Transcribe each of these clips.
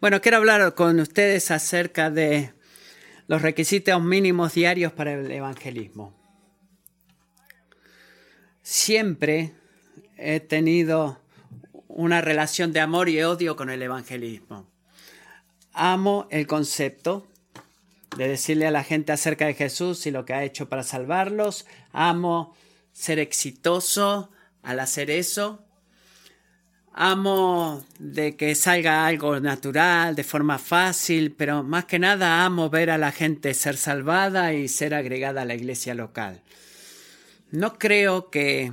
Bueno, quiero hablar con ustedes acerca de los requisitos mínimos diarios para el evangelismo. Siempre he tenido una relación de amor y odio con el evangelismo. Amo el concepto de decirle a la gente acerca de Jesús y lo que ha hecho para salvarlos. Amo ser exitoso al hacer eso. Amo de que salga algo natural, de forma fácil, pero más que nada amo ver a la gente ser salvada y ser agregada a la iglesia local. No creo que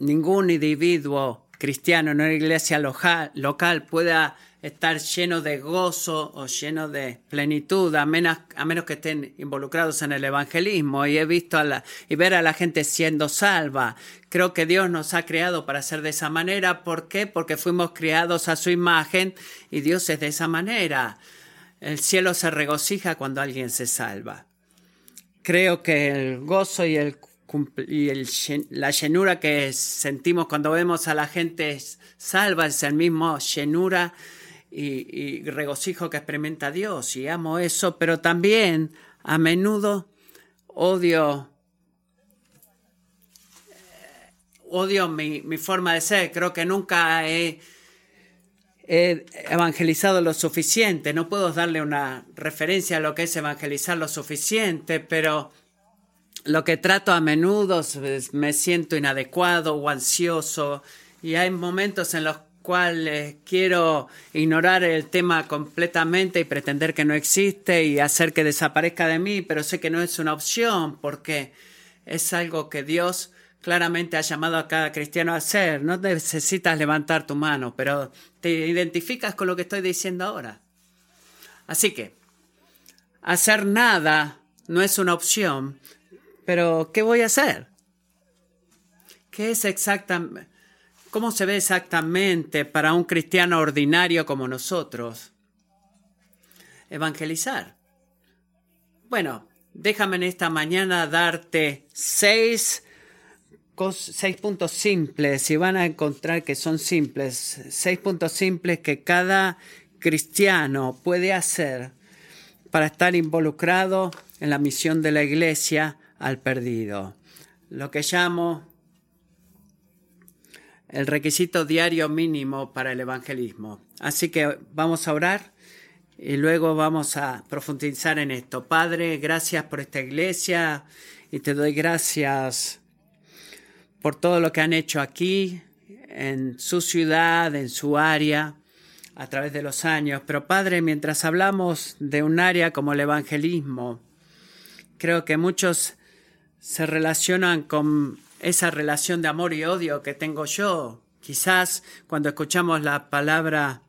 ningún individuo cristiano en una iglesia local, pueda estar lleno de gozo o lleno de plenitud, a menos, a menos que estén involucrados en el evangelismo. Y he visto a la, y ver a la gente siendo salva. Creo que Dios nos ha creado para ser de esa manera. ¿Por qué? Porque fuimos creados a su imagen y Dios es de esa manera. El cielo se regocija cuando alguien se salva. Creo que el gozo y el y la llenura que sentimos cuando vemos a la gente salva es el mismo llenura y, regocijo que experimenta Dios y amo eso, pero también a menudo odio eh, odio mi, mi, forma de ser. Creo que nunca he, he, evangelizado lo suficiente. No puedo darle una referencia a lo que es evangelizar lo suficiente, pero lo que trato a menudo me siento inadecuado o ansioso y hay momentos en los cuales quiero ignorar el tema completamente y pretender que no existe y hacer que desaparezca de mí, pero sé que no es una opción porque es algo que Dios claramente ha llamado a cada cristiano a hacer. No necesitas levantar tu mano, pero te identificas con lo que estoy diciendo ahora. Así que, hacer nada no es una opción, pero, ¿qué voy a hacer? ¿Qué es exactamente? ¿Cómo se ve exactamente para un cristiano ordinario como nosotros? Evangelizar. Bueno, déjame en esta mañana darte seis, seis puntos simples y van a encontrar que son simples. Seis puntos simples que cada cristiano puede hacer para estar involucrado en la misión de la iglesia al perdido. Lo que llamo el requisito diario mínimo para el evangelismo. Así que vamos a orar y luego vamos a profundizar en esto. Padre, gracias por esta iglesia y te doy gracias por todo lo que han hecho aquí, en su ciudad, en su área, a través de los años. Pero Padre, mientras hablamos de un área como el evangelismo, creo que muchos se relacionan con esa relación de amor y odio que tengo yo. Quizás cuando escuchamos la palabra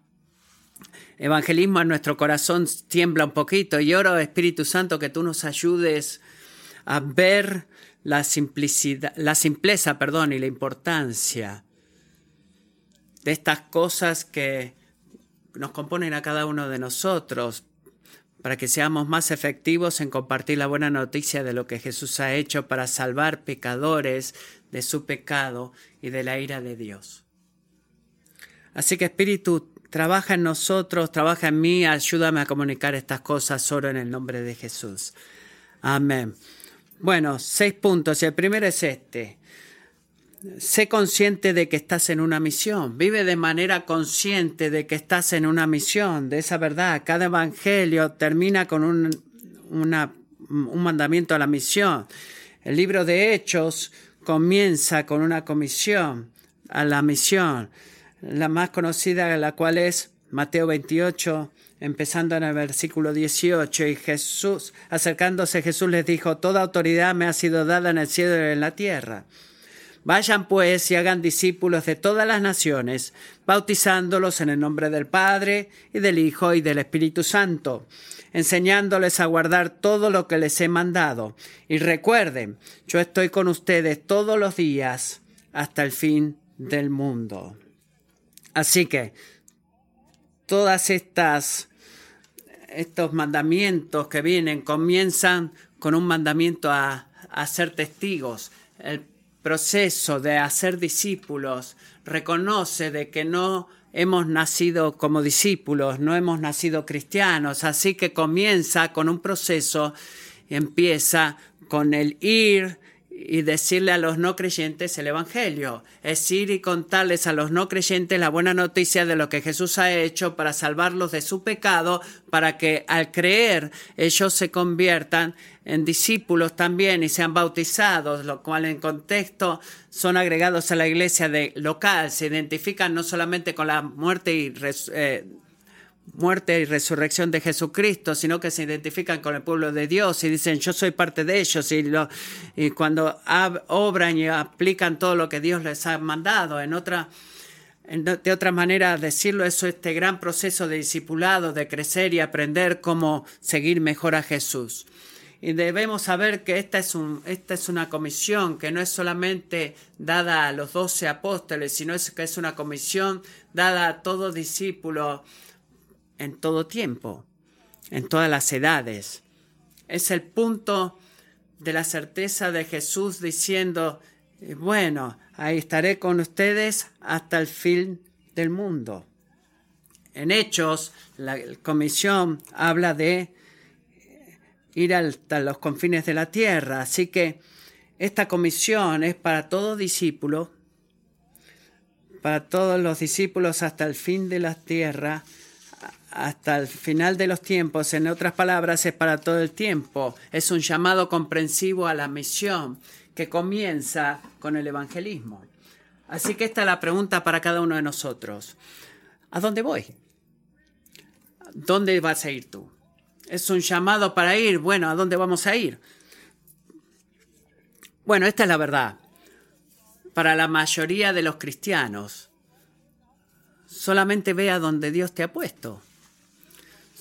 evangelismo en nuestro corazón tiembla un poquito y oro Espíritu Santo que tú nos ayudes a ver la simplicidad, la simpleza, perdón, y la importancia de estas cosas que nos componen a cada uno de nosotros para que seamos más efectivos en compartir la buena noticia de lo que Jesús ha hecho para salvar pecadores de su pecado y de la ira de Dios. Así que Espíritu, trabaja en nosotros, trabaja en mí, ayúdame a comunicar estas cosas solo en el nombre de Jesús. Amén. Bueno, seis puntos el primero es este. Sé consciente de que estás en una misión. Vive de manera consciente de que estás en una misión, de esa verdad. Cada evangelio termina con un, un mandamiento a la misión. El libro de Hechos comienza con una comisión a la misión. La más conocida, la cual es Mateo 28, empezando en el versículo 18. Y Jesús, acercándose Jesús les dijo, Toda autoridad me ha sido dada en el cielo y en la tierra. Vayan pues y hagan discípulos de todas las naciones, bautizándolos en el nombre del Padre y del Hijo y del Espíritu Santo, enseñándoles a guardar todo lo que les he mandado. Y recuerden, yo estoy con ustedes todos los días hasta el fin del mundo. Así que todas estas estos mandamientos que vienen comienzan con un mandamiento a, a ser testigos. El proceso de hacer discípulos reconoce de que no hemos nacido como discípulos, no hemos nacido cristianos, así que comienza con un proceso, empieza con el ir y decirle a los no creyentes el Evangelio, es ir y contarles a los no creyentes la buena noticia de lo que Jesús ha hecho para salvarlos de su pecado, para que al creer ellos se conviertan en discípulos también y sean bautizados, lo cual en contexto son agregados a la iglesia de local, se identifican no solamente con la muerte y eh, muerte y resurrección de Jesucristo, sino que se identifican con el pueblo de Dios y dicen, yo soy parte de ellos. Y, lo, y cuando obran y aplican todo lo que Dios les ha mandado, en otra, de otra manera decirlo, eso este gran proceso de discipulado, de crecer y aprender cómo seguir mejor a Jesús. Y debemos saber que esta es, un, esta es una comisión que no es solamente dada a los doce apóstoles, sino que es una comisión dada a todo discípulo en todo tiempo, en todas las edades. Es el punto de la certeza de Jesús diciendo, eh, bueno, ahí estaré con ustedes hasta el fin del mundo. En Hechos, la comisión habla de ir hasta los confines de la tierra, así que esta comisión es para todo discípulo, para todos los discípulos hasta el fin de la tierra, hasta el final de los tiempos, en otras palabras, es para todo el tiempo. Es un llamado comprensivo a la misión que comienza con el evangelismo. Así que esta es la pregunta para cada uno de nosotros. ¿A dónde voy? ¿Dónde vas a ir tú? Es un llamado para ir. Bueno, ¿a dónde vamos a ir? Bueno, esta es la verdad. Para la mayoría de los cristianos, solamente ve a donde Dios te ha puesto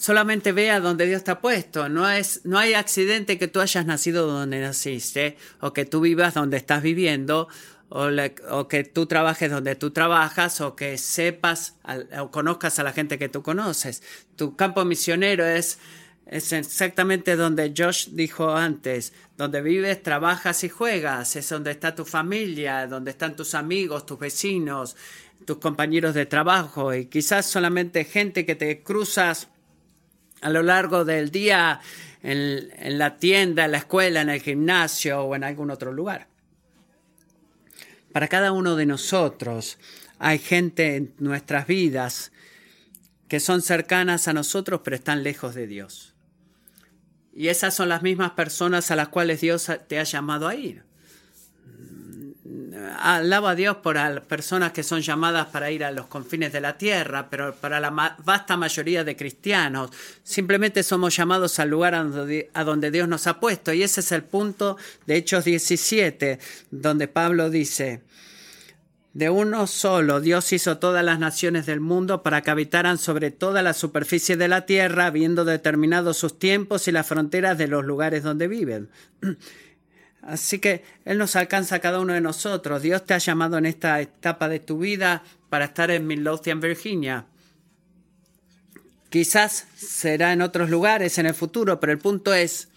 solamente vea donde Dios te ha puesto. No, es, no hay accidente que tú hayas nacido donde naciste, o que tú vivas donde estás viviendo, o, que tú trabajes donde tú trabajas, o que sepas o conozcas a la gente que tú conoces. Tu campo misionero es, es exactamente donde Josh dijo antes, donde vives, trabajas y juegas, es donde está tu familia, donde están tus amigos, tus vecinos, tus compañeros de trabajo y quizás solamente gente que te cruzas a lo largo del día en, la tienda, en la escuela, en el gimnasio o en algún otro lugar. Para cada uno de nosotros hay gente en nuestras vidas que son cercanas a nosotros pero están lejos de Dios. Y esas son las mismas personas a las cuales Dios te ha llamado a ir alaba a Dios por las personas que son llamadas para ir a los confines de la tierra, pero para la vasta mayoría de cristianos simplemente somos llamados al lugar a donde, Dios nos ha puesto. Y ese es el punto de Hechos 17, donde Pablo dice, de uno solo Dios hizo todas las naciones del mundo para que habitaran sobre toda la superficie de la tierra, habiendo determinado sus tiempos y las fronteras de los lugares donde viven. Así que Él nos alcanza a cada uno de nosotros. Dios te ha llamado en esta etapa de tu vida para estar en Midlothian, Virginia. Quizás será en otros lugares en el futuro, pero el punto es,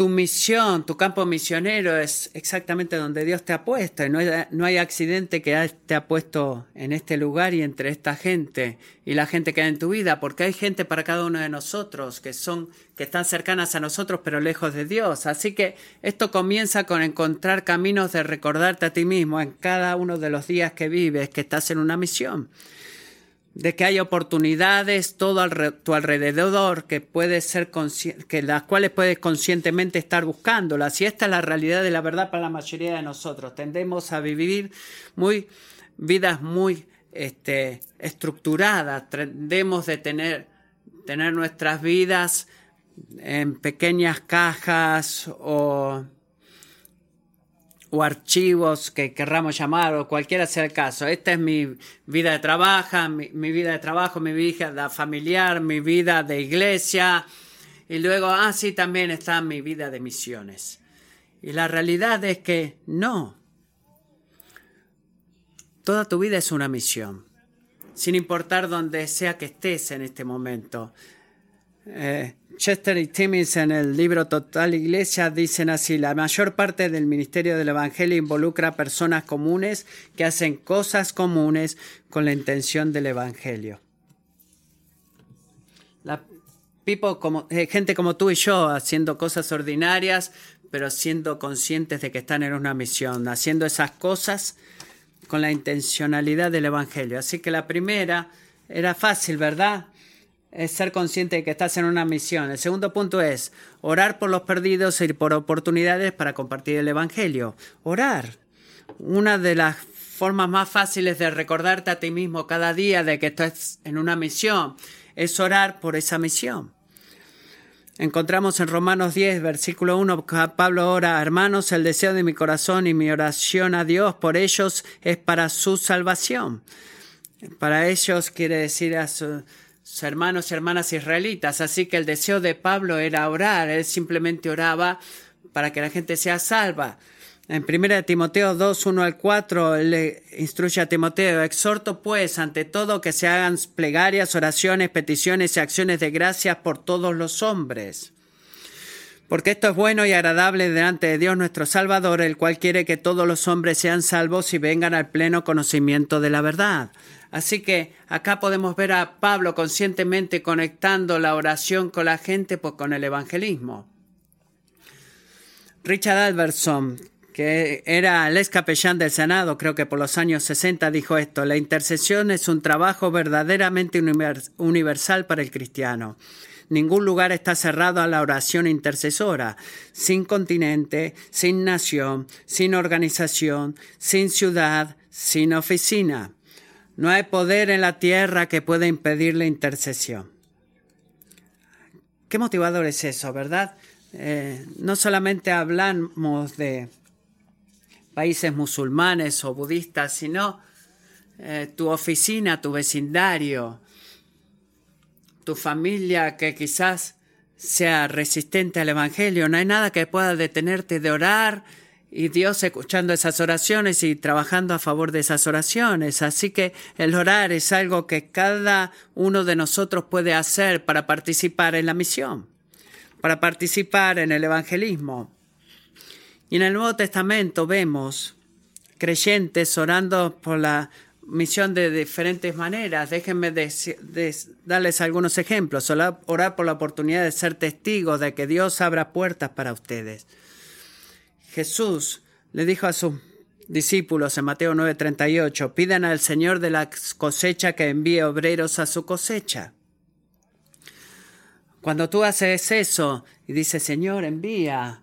tu misión, tu campo misionero es exactamente donde Dios te ha puesto. Y no hay, no hay accidente que te ha puesto en este lugar y entre esta gente y la gente que hay en tu vida, porque hay gente para cada uno de nosotros que son, que están cercanas a nosotros pero lejos de Dios. Así que esto comienza con encontrar caminos de recordarte a ti mismo en cada uno de los días que vives que estás en una misión de que hay oportunidades todo a tu alrededor que puede ser que las cuales puedes conscientemente estar buscándolas y esta es la realidad de la verdad para la mayoría de nosotros tendemos a vivir muy vidas muy este, estructuradas tendemos de tener tener nuestras vidas en pequeñas cajas o o archivos que querramos llamar o cualquiera sea el caso. Esta es mi vida de trabajo, mi, vida de trabajo, mi vida familiar, mi vida de iglesia. Y luego, ah, sí, también está mi vida de misiones. Y la realidad es que no. Toda tu vida es una misión, sin importar dónde sea que estés en este momento. Eh, Chester y Timmins en el libro Total Iglesia dicen así, la mayor parte del ministerio del Evangelio involucra a personas comunes que hacen cosas comunes con la intención del Evangelio. La eh, gente como tú y yo haciendo cosas ordinarias, pero siendo conscientes de que están en una misión, haciendo esas cosas con la intencionalidad del Evangelio. Así que la primera era fácil, ¿verdad? Es ser consciente de que estás en una misión. El segundo punto es orar por los perdidos y por oportunidades para compartir el Evangelio. Orar. Una de las formas más fáciles de recordarte a ti mismo cada día de que estás en una misión es orar por esa misión. Encontramos en Romanos 10, versículo 1, Pablo ora, hermanos, el deseo de mi corazón y mi oración a Dios por ellos es para su salvación. Para ellos quiere decir a su, hermanos y hermanas israelitas. Así que el deseo de Pablo era orar, él simplemente oraba para que la gente sea salva. En 1 Timoteo 2, 1 al 4, él le instruye a Timoteo, exhorto pues ante todo que se hagan plegarias, oraciones, peticiones y acciones de gracias por todos los hombres. Porque esto es bueno y agradable delante de Dios nuestro Salvador, el cual quiere que todos los hombres sean salvos y vengan al pleno conocimiento de la verdad. Así que acá podemos ver a Pablo conscientemente conectando la oración con la gente, pues con el evangelismo. Richard Albertson, que era el ex capellán del Senado, creo que por los años 60, dijo esto, la intercesión es un trabajo verdaderamente universal para el cristiano. Ningún lugar está cerrado a la oración intercesora, sin continente, sin nación, sin organización, sin ciudad, sin oficina. No hay poder en la tierra que pueda impedir la intercesión. Qué motivador es eso, ¿verdad? Eh, no solamente hablamos de países musulmanes o budistas, sino eh, tu oficina, tu vecindario, tu familia que quizás sea resistente al Evangelio. No hay nada que pueda detenerte de orar y Dios escuchando esas oraciones y trabajando a favor de esas oraciones. Así que el orar es algo que cada uno de nosotros puede hacer para participar en la misión, para participar en el evangelismo. Y en el Nuevo Testamento vemos creyentes orando por la misión de diferentes maneras. Déjenme darles algunos ejemplos. Orar por la oportunidad de ser testigos de que Dios abra puertas para ustedes Jesús le dijo a sus discípulos en Mateo 9:38, pidan al Señor de la cosecha que envíe obreros a su cosecha. Cuando tú haces eso y dices, Señor, envía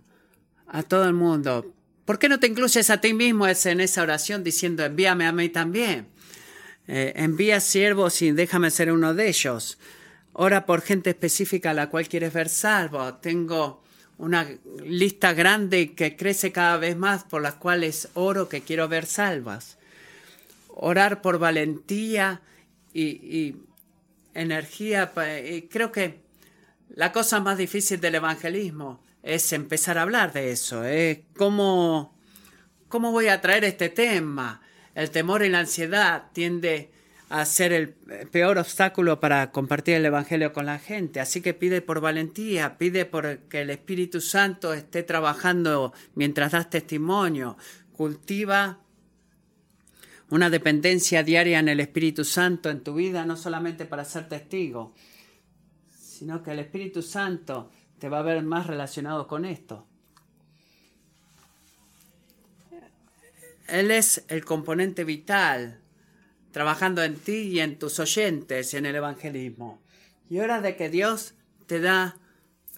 a todo el mundo, ¿por qué no te incluyes a ti mismo en esa oración diciendo, envíame a mí también? Eh, envía siervos y déjame ser uno de ellos. Ora por gente específica a la cual quieres ver salvo. Tengo una lista grande que crece cada vez más por las cuales oro que quiero ver salvas. Orar por valentía y, energía. creo que la cosa más difícil del evangelismo es empezar a hablar de eso. ¿Cómo, ¿Cómo voy a traer este tema? El temor y la ansiedad tiende a ser el peor obstáculo para compartir el Evangelio con la gente. Así que pide por valentía, pide por que el Espíritu Santo esté trabajando mientras das testimonio. Cultiva una dependencia diaria en el Espíritu Santo en tu vida, no solamente para ser testigo, sino que el Espíritu Santo te va a ver más relacionado con esto. Él es el componente vital trabajando en ti y en tus oyentes en el evangelismo. Y hora de que Dios te da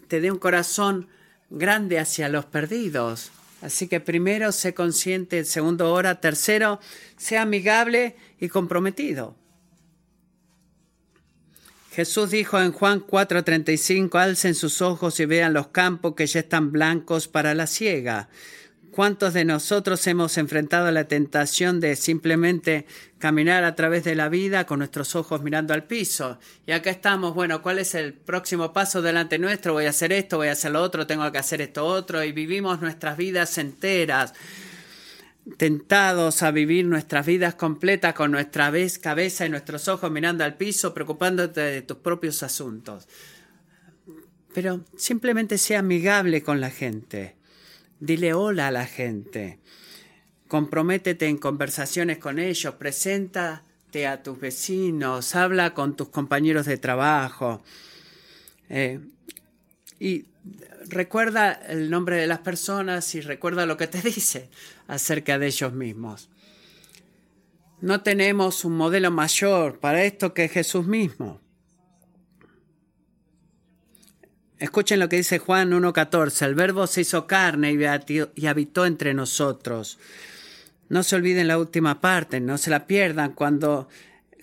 te dé un corazón grande hacia los perdidos. Así que primero sé consciente, segundo hora, tercero, sea amigable y comprometido. Jesús dijo en Juan 4:35, alcen sus ojos y vean los campos que ya están blancos para la siega. ¿Cuántos de nosotros hemos enfrentado la tentación de simplemente caminar a través de la vida con nuestros ojos mirando al piso? Y acá estamos, bueno, ¿cuál es el próximo paso delante nuestro? Voy a hacer esto, voy a hacer lo otro, tengo que hacer esto otro, y vivimos nuestras vidas enteras, tentados a vivir nuestras vidas completas con nuestra cabeza y nuestros ojos mirando al piso, preocupándote de tus propios asuntos. pero simplemente sea amigable con la gente. Dile hola a la gente. Comprométete en conversaciones con ellos. Preséntate a tus vecinos. Habla con tus compañeros de trabajo. Eh, y recuerda el nombre de las personas y recuerda lo que te dice acerca de ellos mismos. No tenemos un modelo mayor para esto que Jesús mismo. Escuchen lo que dice Juan 1.14. El verbo se hizo carne y habitó entre nosotros. No se olviden la última parte, no se la pierdan. Cuando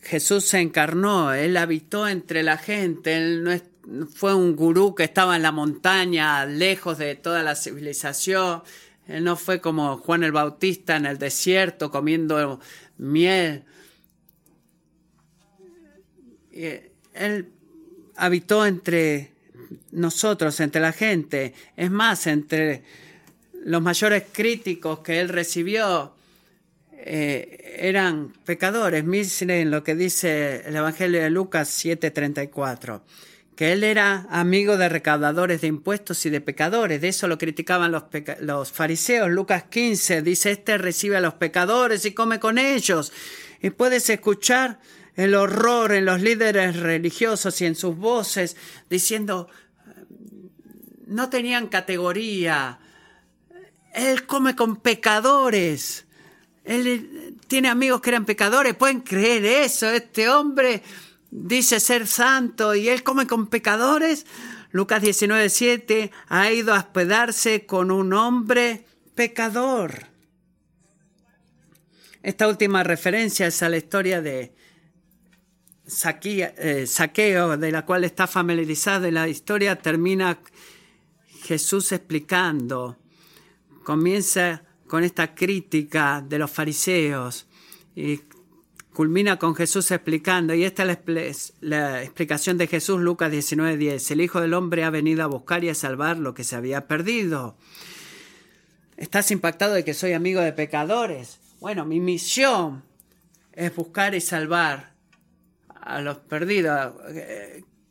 Jesús se encarnó, Él habitó entre la gente, Él no fue un gurú que estaba en la montaña, lejos de toda la civilización. Él no fue como Juan el Bautista en el desierto comiendo miel. Él habitó entre nosotros, entre la gente. Es más, entre los mayores críticos que él recibió eh, eran pecadores. Miren lo que dice el Evangelio de Lucas 7:34 que él era amigo de recaudadores de impuestos y de pecadores. De eso lo criticaban los, los, fariseos. Lucas 15 dice, este recibe a los pecadores y come con ellos. Y puedes escuchar el horror en los líderes religiosos y en sus voces diciendo, no tenían categoría. Él come con pecadores. Él tiene amigos que eran pecadores. ¿Pueden creer eso? Este hombre dice ser santo y él come con pecadores. Lucas 19:7 ha ido a hospedarse con un hombre pecador. Esta última referencia es a la historia de eh, Saqueo, de la cual está familiarizado. Y la historia termina Jesús explicando. Comienza con esta crítica de los fariseos y culmina con Jesús explicando, y esta es la, explicación de Jesús, Lucas 19:10, el Hijo del Hombre ha venido a buscar y a salvar lo que se había perdido. ¿Estás impactado de que soy amigo de pecadores? Bueno, mi misión es buscar y salvar a los perdidos.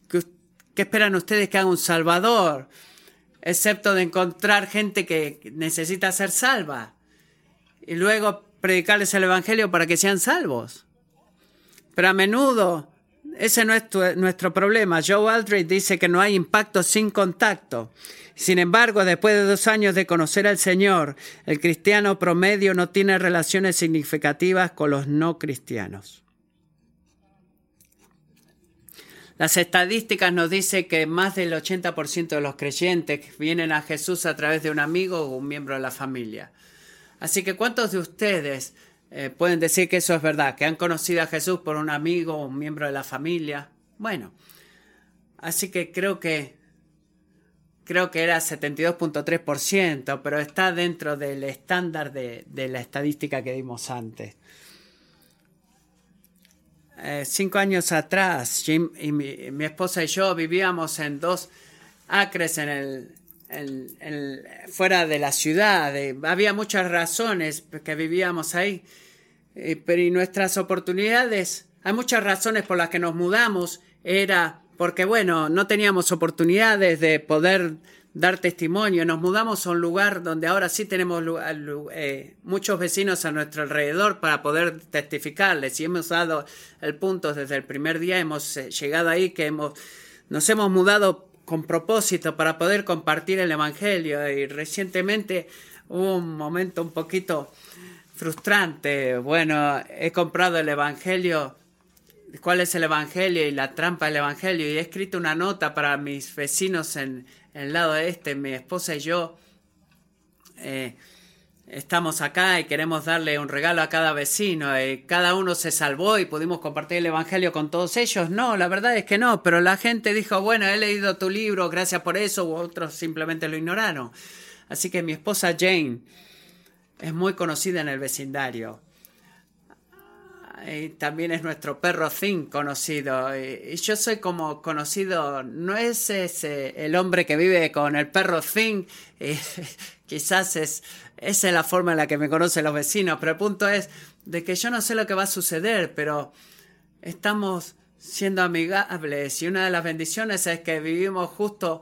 ¿Qué esperan ustedes que haga un Salvador? Excepto de encontrar gente que necesita ser salva. Y luego predicarles el Evangelio para que sean salvos. Pero a menudo ese no es nuestro problema. Joe Aldrich dice que no hay impacto sin contacto. Sin embargo, después de dos años de conocer al Señor, el cristiano promedio no tiene relaciones significativas con los no cristianos. Las estadísticas nos dicen que más del 80% de los creyentes vienen a Jesús a través de un amigo o un miembro de la familia. Así que ¿cuántos de ustedes eh, pueden decir que eso es verdad, que han conocido a Jesús por un amigo o un miembro de la familia. Bueno, así que creo que creo que era 72.3%, pero está dentro del estándar de, la estadística que dimos antes. Eh, cinco años atrás, Jim y mi, esposa y yo vivíamos en dos acres en el, fuera de la ciudad. había muchas razones que vivíamos ahí. Eh, pero y nuestras oportunidades, hay muchas razones por las que nos mudamos, era porque, bueno, no teníamos oportunidades de poder dar testimonio. Nos mudamos a un lugar donde ahora sí tenemos eh, muchos vecinos a nuestro alrededor para poder testificarles. Y hemos dado el punto desde el primer día, hemos eh, llegado ahí que hemos, nos hemos mudado con propósito para poder compartir el Evangelio. Y recientemente hubo un momento un poquito frustrante. Bueno, he comprado el Evangelio. ¿Cuál es el Evangelio y la trampa del Evangelio? Y he escrito una nota para mis vecinos en, el lado este, mi esposa y yo. Eh, estamos acá y queremos darle un regalo a cada vecino. Cada uno se salvó y pudimos compartir el Evangelio con todos ellos. No, la verdad es que no, pero la gente dijo, bueno, he leído tu libro, gracias por eso, u otros simplemente lo ignoraron. Así que mi esposa Jane es muy conocida en el vecindario. Y también es nuestro perro Zin conocido. Y yo soy como conocido, no es ese el hombre que vive con el perro Zin, quizás es, esa es la forma en la que me conocen los vecinos, pero el punto es de que yo no sé lo que va a suceder, pero estamos siendo amigables. Y una de las bendiciones es que vivimos justo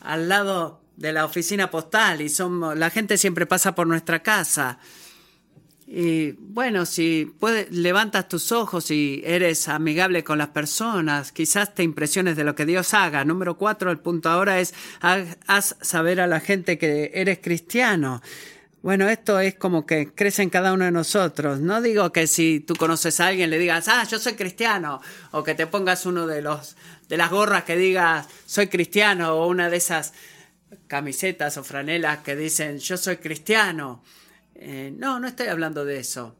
al lado de la oficina postal y somos, la gente siempre pasa por nuestra casa. Y bueno, si levantas tus ojos y eres amigable con las personas, quizás te impresiones de lo que Dios haga. Número cuatro, el punto ahora es, haz saber a la gente que eres cristiano. Bueno, esto es como que crece en cada uno de nosotros. No digo que si tú conoces a alguien le digas, ah, yo soy cristiano, o que te pongas uno de los de las gorras que diga soy cristiano, o una de esas camisetas o franelas que dicen yo soy cristiano. Eh, no, no estoy hablando de eso.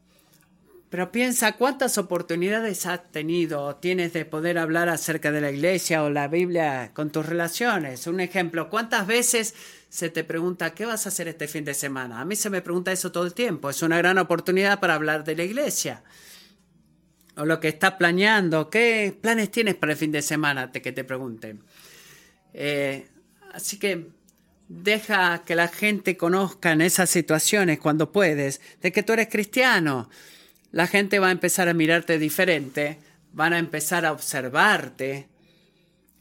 Pero piensa cuántas oportunidades has tenido o tienes de poder hablar acerca de la iglesia o la Biblia con tus relaciones. Un ejemplo, ¿cuántas veces se te pregunta qué vas a hacer este fin de semana? A mí se me pregunta eso todo el tiempo. Es una gran oportunidad para hablar de la iglesia. O lo que estás planeando, ¿qué planes tienes para el fin de semana? Te, que te pregunten. Eh, así que Deja que la gente conozca en esas situaciones cuando puedes de que tú eres cristiano. La gente va a empezar a mirarte diferente, van a empezar a observarte.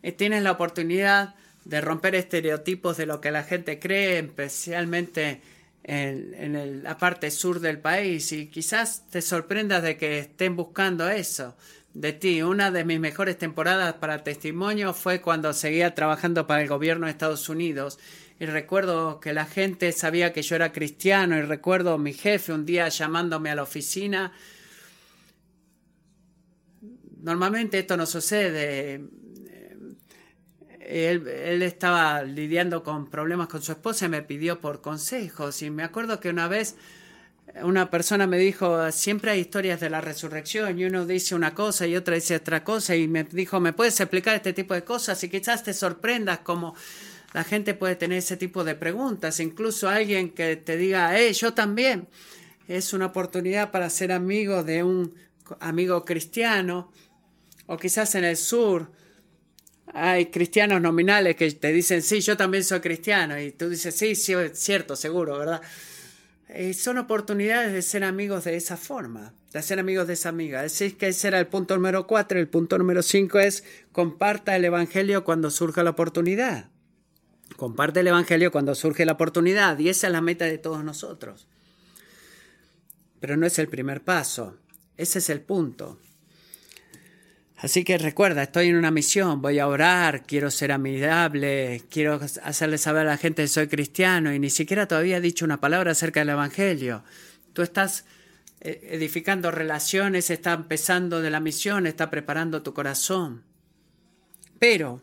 Y tienes la oportunidad de romper estereotipos de lo que la gente cree, especialmente en, la parte sur del país. Y quizás te sorprendas de que estén buscando eso de ti. Una de mis mejores temporadas para testimonio fue cuando seguía trabajando para el gobierno de Estados Unidos y recuerdo que la gente sabía que yo era cristiano y recuerdo mi jefe un día llamándome a la oficina. Normalmente esto no sucede. Él, él, estaba lidiando con problemas con su esposa y me pidió por consejos. Y me acuerdo que una vez una persona me dijo, siempre hay historias de la resurrección y uno dice una cosa y otra dice otra cosa y me dijo, ¿me puedes explicar este tipo de cosas? Y quizás te sorprendas como la gente puede tener ese tipo de preguntas, incluso alguien que te diga, hey, yo también. Es una oportunidad para ser amigo de un amigo cristiano, o quizás en el sur hay cristianos nominales que te dicen, sí, yo también soy cristiano, y tú dices, sí, sí, es cierto, seguro, ¿verdad? Y son oportunidades de ser amigos de esa forma, de ser amigos de esa amiga. Así que ese era el punto número cuatro. El punto número cinco es comparta el Evangelio cuando surja la oportunidad. Comparte el Evangelio cuando surge la oportunidad y esa es la meta de todos nosotros. Pero no es el primer paso, ese es el punto. Así que recuerda, estoy en una misión, voy a orar, quiero ser amigable, quiero hacerle saber a la gente que soy cristiano y ni siquiera todavía he dicho una palabra acerca del Evangelio. Tú estás eh, edificando relaciones, estás empezando de la misión, estás preparando tu corazón. Pero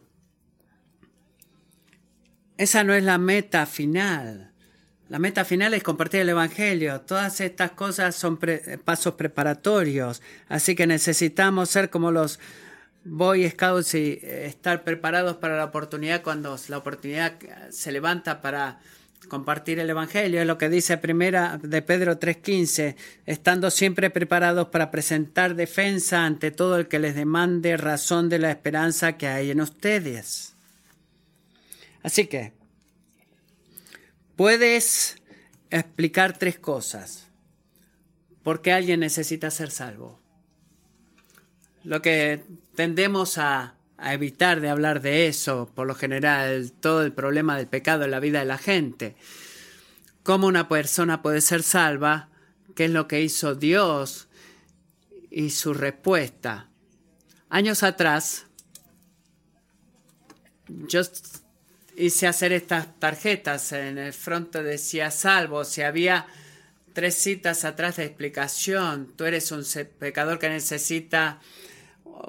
esa no es la meta final. La meta final es compartir el Evangelio. Todas estas cosas son pasos preparatorios. Así que necesitamos ser como los Boy Scouts y estar preparados para la oportunidad cuando la oportunidad se levanta para compartir el Evangelio. Es lo que dice primera de Pedro 3.15, estando siempre preparados para presentar defensa ante todo el que les demande razón de la esperanza que hay en ustedes. Así que, puedes explicar tres cosas. ¿Por qué alguien necesita ser salvo? Lo que tendemos a, evitar de hablar de eso, por lo general, todo el problema del pecado en la vida de la gente. ¿Cómo una persona puede ser salva? ¿Qué es lo que hizo Dios? Y su respuesta. Años atrás, yo hice hacer estas tarjetas. En el frente decía salvo. Si había tres citas atrás de explicación, tú eres un pecador que necesita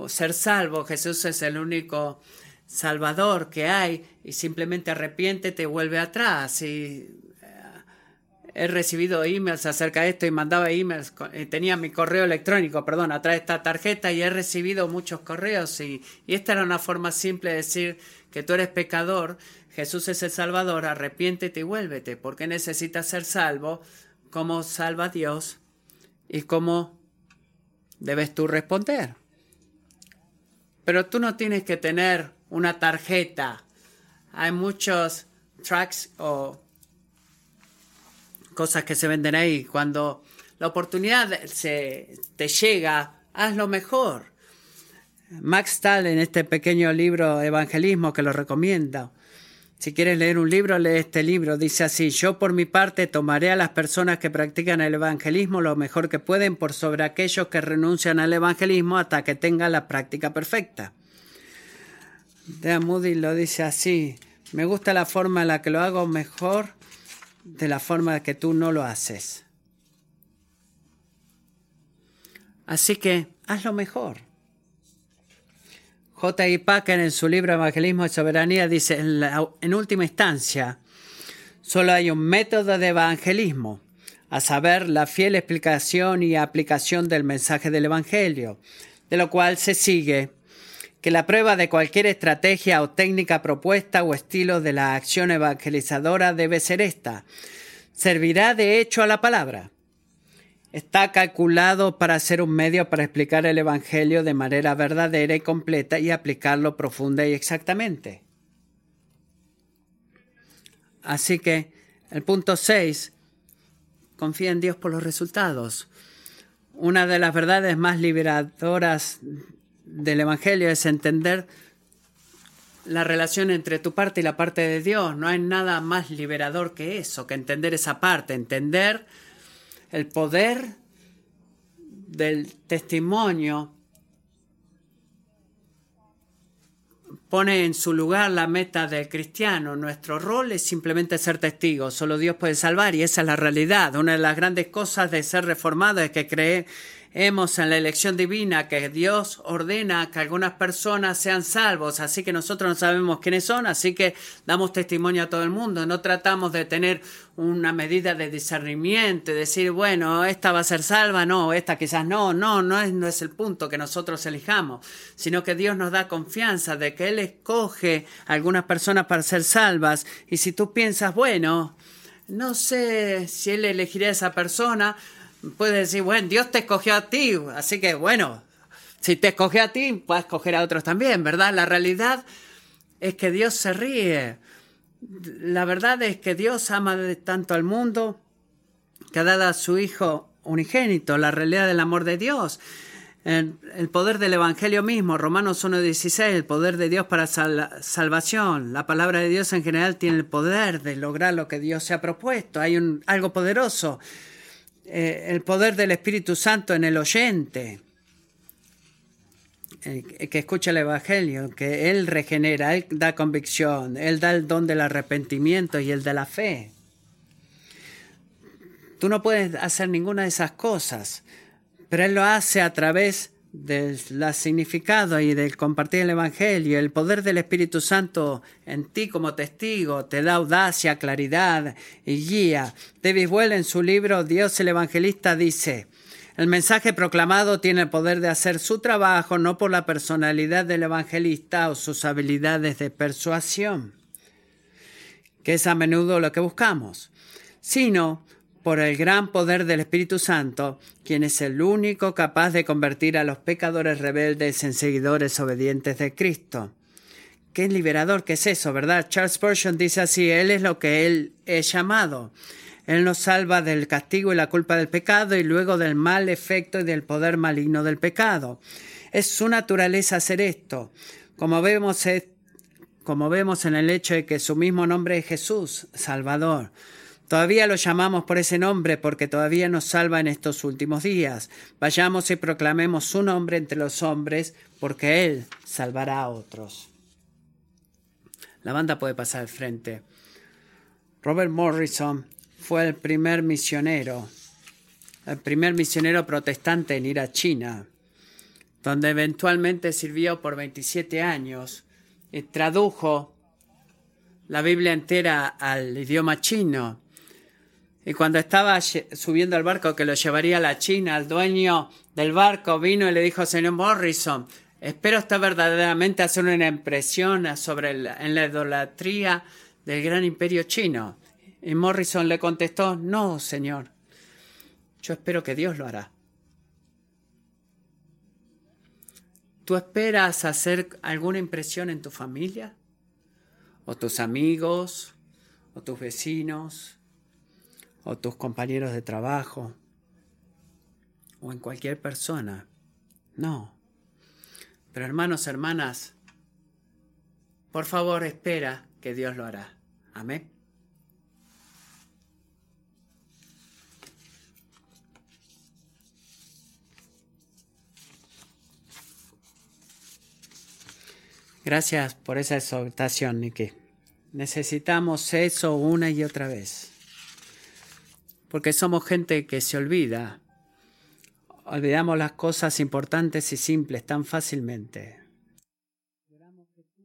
ser salvo. Jesús es el único salvador que hay y simplemente arrepiéntete y vuelve atrás. Y he recibido emails acerca de esto y mandaba emails, eh, tenía mi correo electrónico, perdón, atrás de esta tarjeta y he recibido muchos correos y, esta era una forma simple de decir que tú eres pecador, Jesús es el Salvador, arrepiéntete y vuélvete, porque necesitas ser salvo, cómo salva Dios y cómo debes tú responder. Pero tú no tienes que tener una tarjeta. Hay muchos tracks o cosas que se venden ahí. Cuando la oportunidad se te llega, haz lo mejor. Max Tal en este pequeño libro Evangelismo que lo recomienda. Si quieres leer un libro, lee este libro. Dice así, yo por mi parte tomaré a las personas que practican el evangelismo lo mejor que pueden por sobre aquellos que renuncian al evangelismo hasta que tengan la práctica perfecta. De Moody lo dice así, me gusta la forma en la que lo hago mejor de la forma que tú no lo haces. Así que hazlo mejor. J. I. Packer en su libro Evangelismo y Soberanía dice, en, última instancia, solo hay un método de evangelismo, a saber, la fiel explicación y aplicación del mensaje del Evangelio, de lo cual se sigue que la prueba de cualquier estrategia o técnica propuesta o estilo de la acción evangelizadora debe ser esta. Servirá de hecho a la palabra está calculado para ser un medio para explicar el Evangelio de manera verdadera y completa y aplicarlo profunda y exactamente. Así que el punto 6, confía en Dios por los resultados. Una de las verdades más liberadoras del Evangelio es entender la relación entre tu parte y la parte de Dios. No hay nada más liberador que eso, que entender esa parte, entender el poder del testimonio pone en su lugar la meta del cristiano. Nuestro rol es simplemente ser testigos. Solo Dios puede salvar y esa es la realidad. Una de las grandes cosas de ser reformado es que cree Hemos en la elección divina que Dios ordena que algunas personas sean salvos, así que nosotros no sabemos quiénes son, así que damos testimonio a todo el mundo. No tratamos de tener una medida de discernimiento decir, bueno, esta va a ser salva, no, esta quizás no, no, no es, no es el punto que nosotros elijamos, sino que Dios nos da confianza de que Él escoge a algunas personas para ser salvas y si tú piensas, bueno, no sé si Él elegiría a esa persona, puede decir, bueno, Dios te escogió a ti, así que bueno, si te escogió a ti, puedes escoger a otros también, ¿verdad? La realidad es que Dios se ríe. La verdad es que Dios ama tanto al mundo que ha dado a su Hijo unigénito, la realidad del amor de Dios. El, poder del Evangelio mismo, Romanos 1.16, el poder de Dios para salvación. La palabra de Dios en general tiene el poder de lograr lo que Dios se ha propuesto. Hay un, algo poderoso eh, el poder del Espíritu Santo en el oyente, que escucha el Evangelio, que Él regenera, Él da convicción, Él da el don del arrepentimiento y el de la fe. Tú no puedes hacer ninguna de esas cosas, pero Él lo hace a través del significado y del compartir el Evangelio, el poder del Espíritu Santo en ti como testigo te da audacia, claridad y guía. David Well en su libro Dios el Evangelista dice, el mensaje proclamado tiene el poder de hacer su trabajo no por la personalidad del evangelista o sus habilidades de persuasión, que es a menudo lo que buscamos, sino por el gran poder del Espíritu Santo, quien es el único capaz de convertir a los pecadores rebeldes en seguidores obedientes de Cristo. Qué liberador que es eso, ¿verdad? Charles Spurgeon dice así, Él es lo que Él es llamado. Él nos salva del castigo y la culpa del pecado y luego del mal efecto y del poder maligno del pecado. Es su naturaleza hacer esto. Como vemos, como vemos en el hecho de que su mismo nombre es Jesús, Salvador. Todavía lo llamamos por ese nombre porque todavía nos salva en estos últimos días. Vayamos y proclamemos su nombre entre los hombres porque Él salvará a otros. La banda puede pasar al frente. Robert Morrison fue el primer misionero, el primer misionero protestante en ir a China, donde eventualmente sirvió por 27 años y tradujo la Biblia entera al idioma chino y cuando estaba subiendo al barco que lo llevaría a la China, el dueño del barco vino y le dijo, señor Morrison, espero usted verdaderamente hacer una impresión sobre en la idolatría del gran imperio chino. Y Morrison le contestó, no, señor, yo espero que Dios lo hará. ¿Tú esperas hacer alguna impresión en tu familia? ¿O tus amigos? ¿O tus vecinos? O tus compañeros de trabajo o en cualquier persona. No. Pero hermanos, hermanas, por favor espera que Dios lo hará. Amén. Gracias por esa exhortación, Niki. Necesitamos eso una y otra vez. Porque somos gente que se olvida. Olvidamos las cosas importantes y simples tan fácilmente.